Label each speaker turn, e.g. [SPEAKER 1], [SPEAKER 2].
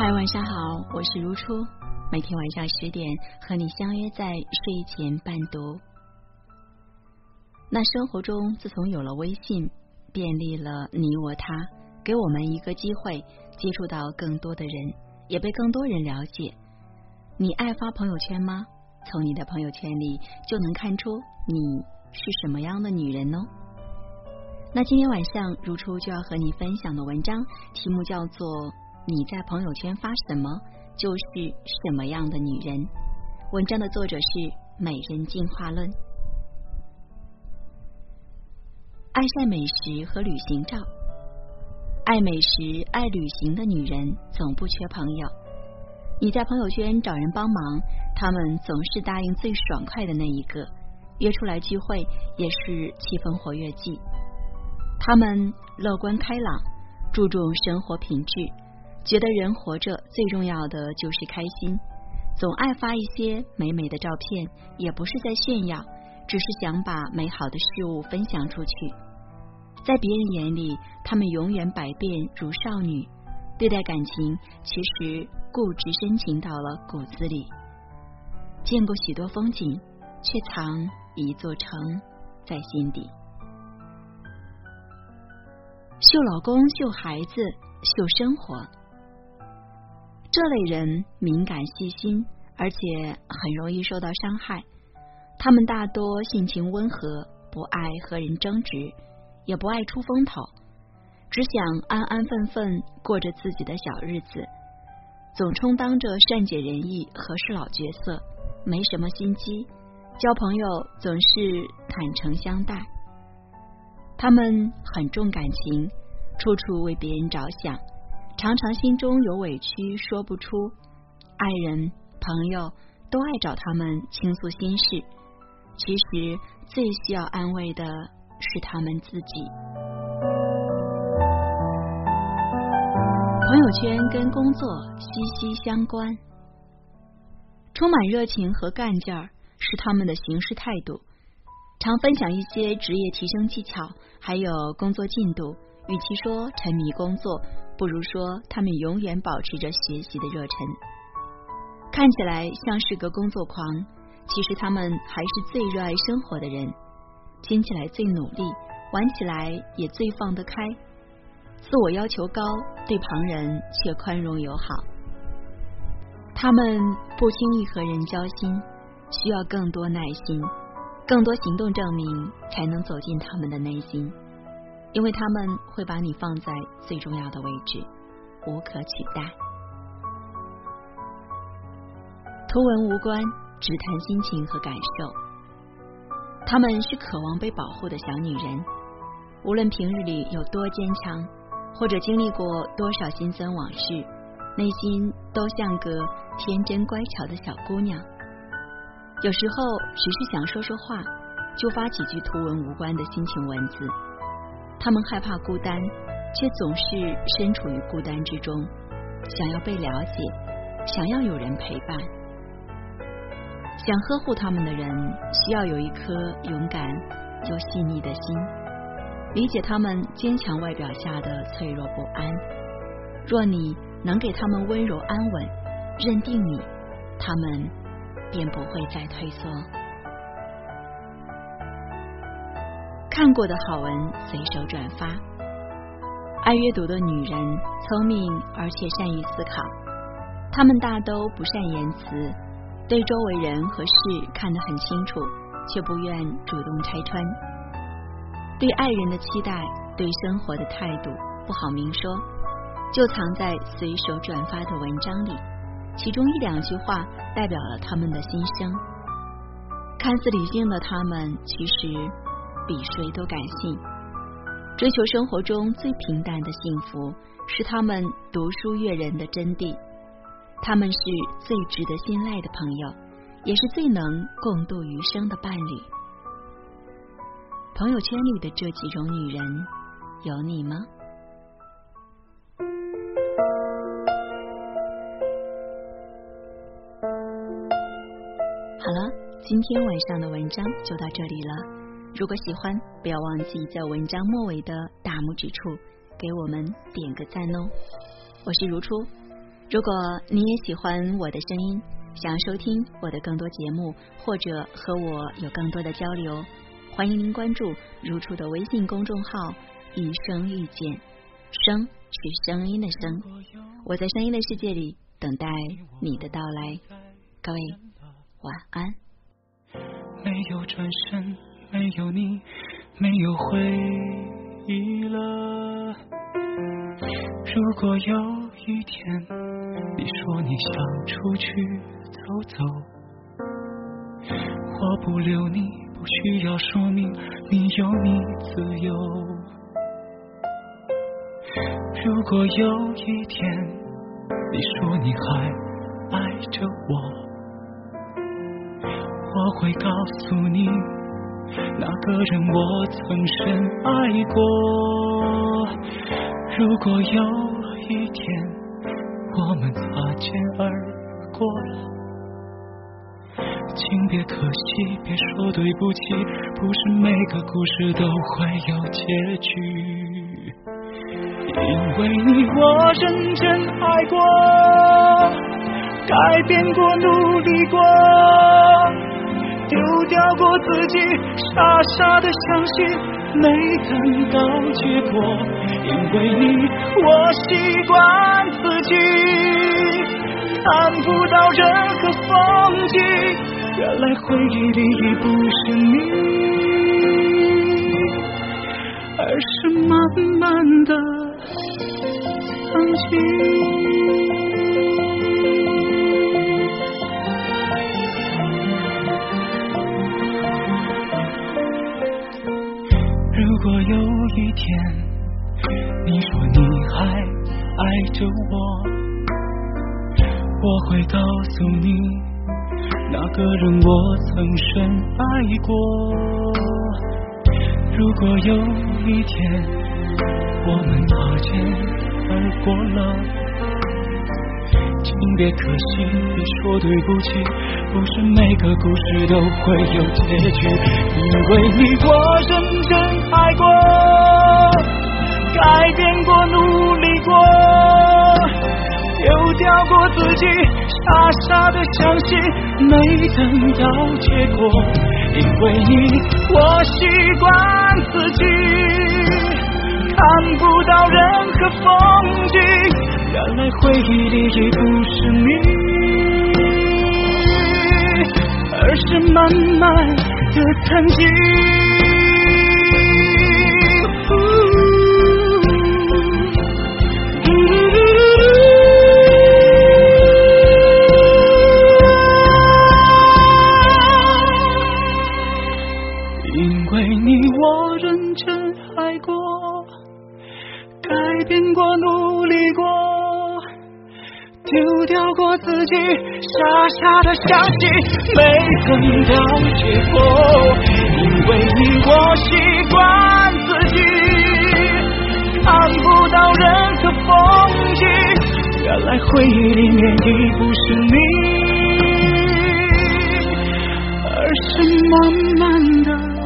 [SPEAKER 1] 嗨，晚上好，我是如初，每天晚上十点和你相约在睡前伴读。那生活中自从有了微信，便利了你我他，给我们一个机会接触到更多的人，也被更多人了解。你爱发朋友圈吗？从你的朋友圈里就能看出你是什么样的女人哦。那今天晚上如初就要和你分享的文章题目叫做。你在朋友圈发什么，就是什么样的女人。文章的作者是《美人进化论》。爱晒美食和旅行照，爱美食、爱旅行的女人总不缺朋友。你在朋友圈找人帮忙，他们总是答应最爽快的那一个，约出来聚会也是气氛活跃剂。他们乐观开朗，注重生活品质。觉得人活着最重要的就是开心，总爱发一些美美的照片，也不是在炫耀，只是想把美好的事物分享出去。在别人眼里，他们永远百变如少女，对待感情其实固执深情到了骨子里。见过许多风景，却藏一座城在心底。秀老公，秀孩子，秀生活。这类人敏感细心，而且很容易受到伤害。他们大多性情温和，不爱和人争执，也不爱出风头，只想安安分分过着自己的小日子，总充当着善解人意和事佬角色，没什么心机，交朋友总是坦诚相待。他们很重感情，处处为别人着想。常常心中有委屈说不出，爱人朋友都爱找他们倾诉心事，其实最需要安慰的是他们自己。朋友圈跟工作息息相关，充满热情和干劲儿是他们的行事态度，常分享一些职业提升技巧，还有工作进度。与其说沉迷工作，不如说他们永远保持着学习的热忱。看起来像是个工作狂，其实他们还是最热爱生活的人。听起来最努力，玩起来也最放得开。自我要求高，对旁人却宽容友好。他们不轻易和人交心，需要更多耐心，更多行动证明，才能走进他们的内心。因为他们会把你放在最重要的位置，无可取代。图文无关，只谈心情和感受。他们是渴望被保护的小女人，无论平日里有多坚强，或者经历过多少辛酸往事，内心都像个天真乖巧的小姑娘。有时候只是想说说话，就发几句图文无关的心情文字。他们害怕孤单，却总是身处于孤单之中，想要被了解，想要有人陪伴。想呵护他们的人，需要有一颗勇敢又细腻的心，理解他们坚强外表下的脆弱不安。若你能给他们温柔安稳，认定你，他们便不会再退缩。看过的好文随手转发。爱阅读的女人聪明而且善于思考，她们大都不善言辞，对周围人和事看得很清楚，却不愿主动拆穿。对爱人的期待，对生活的态度不好明说，就藏在随手转发的文章里。其中一两句话代表了他们的心声。看似理性的他们，其实。比谁都感性，追求生活中最平淡的幸福，是他们读书阅人的真谛。他们是最值得信赖的朋友，也是最能共度余生的伴侣。朋友圈里的这几种女人，有你吗？好了，今天晚上的文章就到这里了。如果喜欢，不要忘记在文章末尾的大拇指处给我们点个赞哦！我是如初，如果你也喜欢我的声音，想要收听我的更多节目，或者和我有更多的交流，欢迎您关注如初的微信公众号“一生遇见”，声是声音的声，我在声音的世界里等待你的到来。各位晚安。
[SPEAKER 2] 没有转身，没有你，没有回忆了。如果有一天。你说你想出去走走，我不留你，不需要说明，你有你自由。如果有一天你说你还爱着我，我会告诉你，那个人我曾深爱过。如果有一天。我们擦肩而过，请别可惜，别说对不起，不是每个故事都会有结局。因为你，我认真爱过，改变过，努力过，丢掉过自己，傻傻的相信，没等到结果。因为你，我习惯自己。看不到任何风景，原来回忆里已不是你，而是慢慢的曾经。那个人我曾深爱过。如果有一天我们擦肩而过了，请别可惜，别说对不起，不是每个故事都会有结局。因为你我认真爱过，改变过，努力过。丢掉过自己，傻傻的相信，没等到结果。因为你，我习惯自己，看不到任何风景。原来回忆里已不是你，而是慢慢的曾经。改变过，努力过丢掉过自己，傻傻的相信，没等到结果。因为你，我习惯自己，看不到任何风景。原来回忆里面已不是你，而是慢慢的。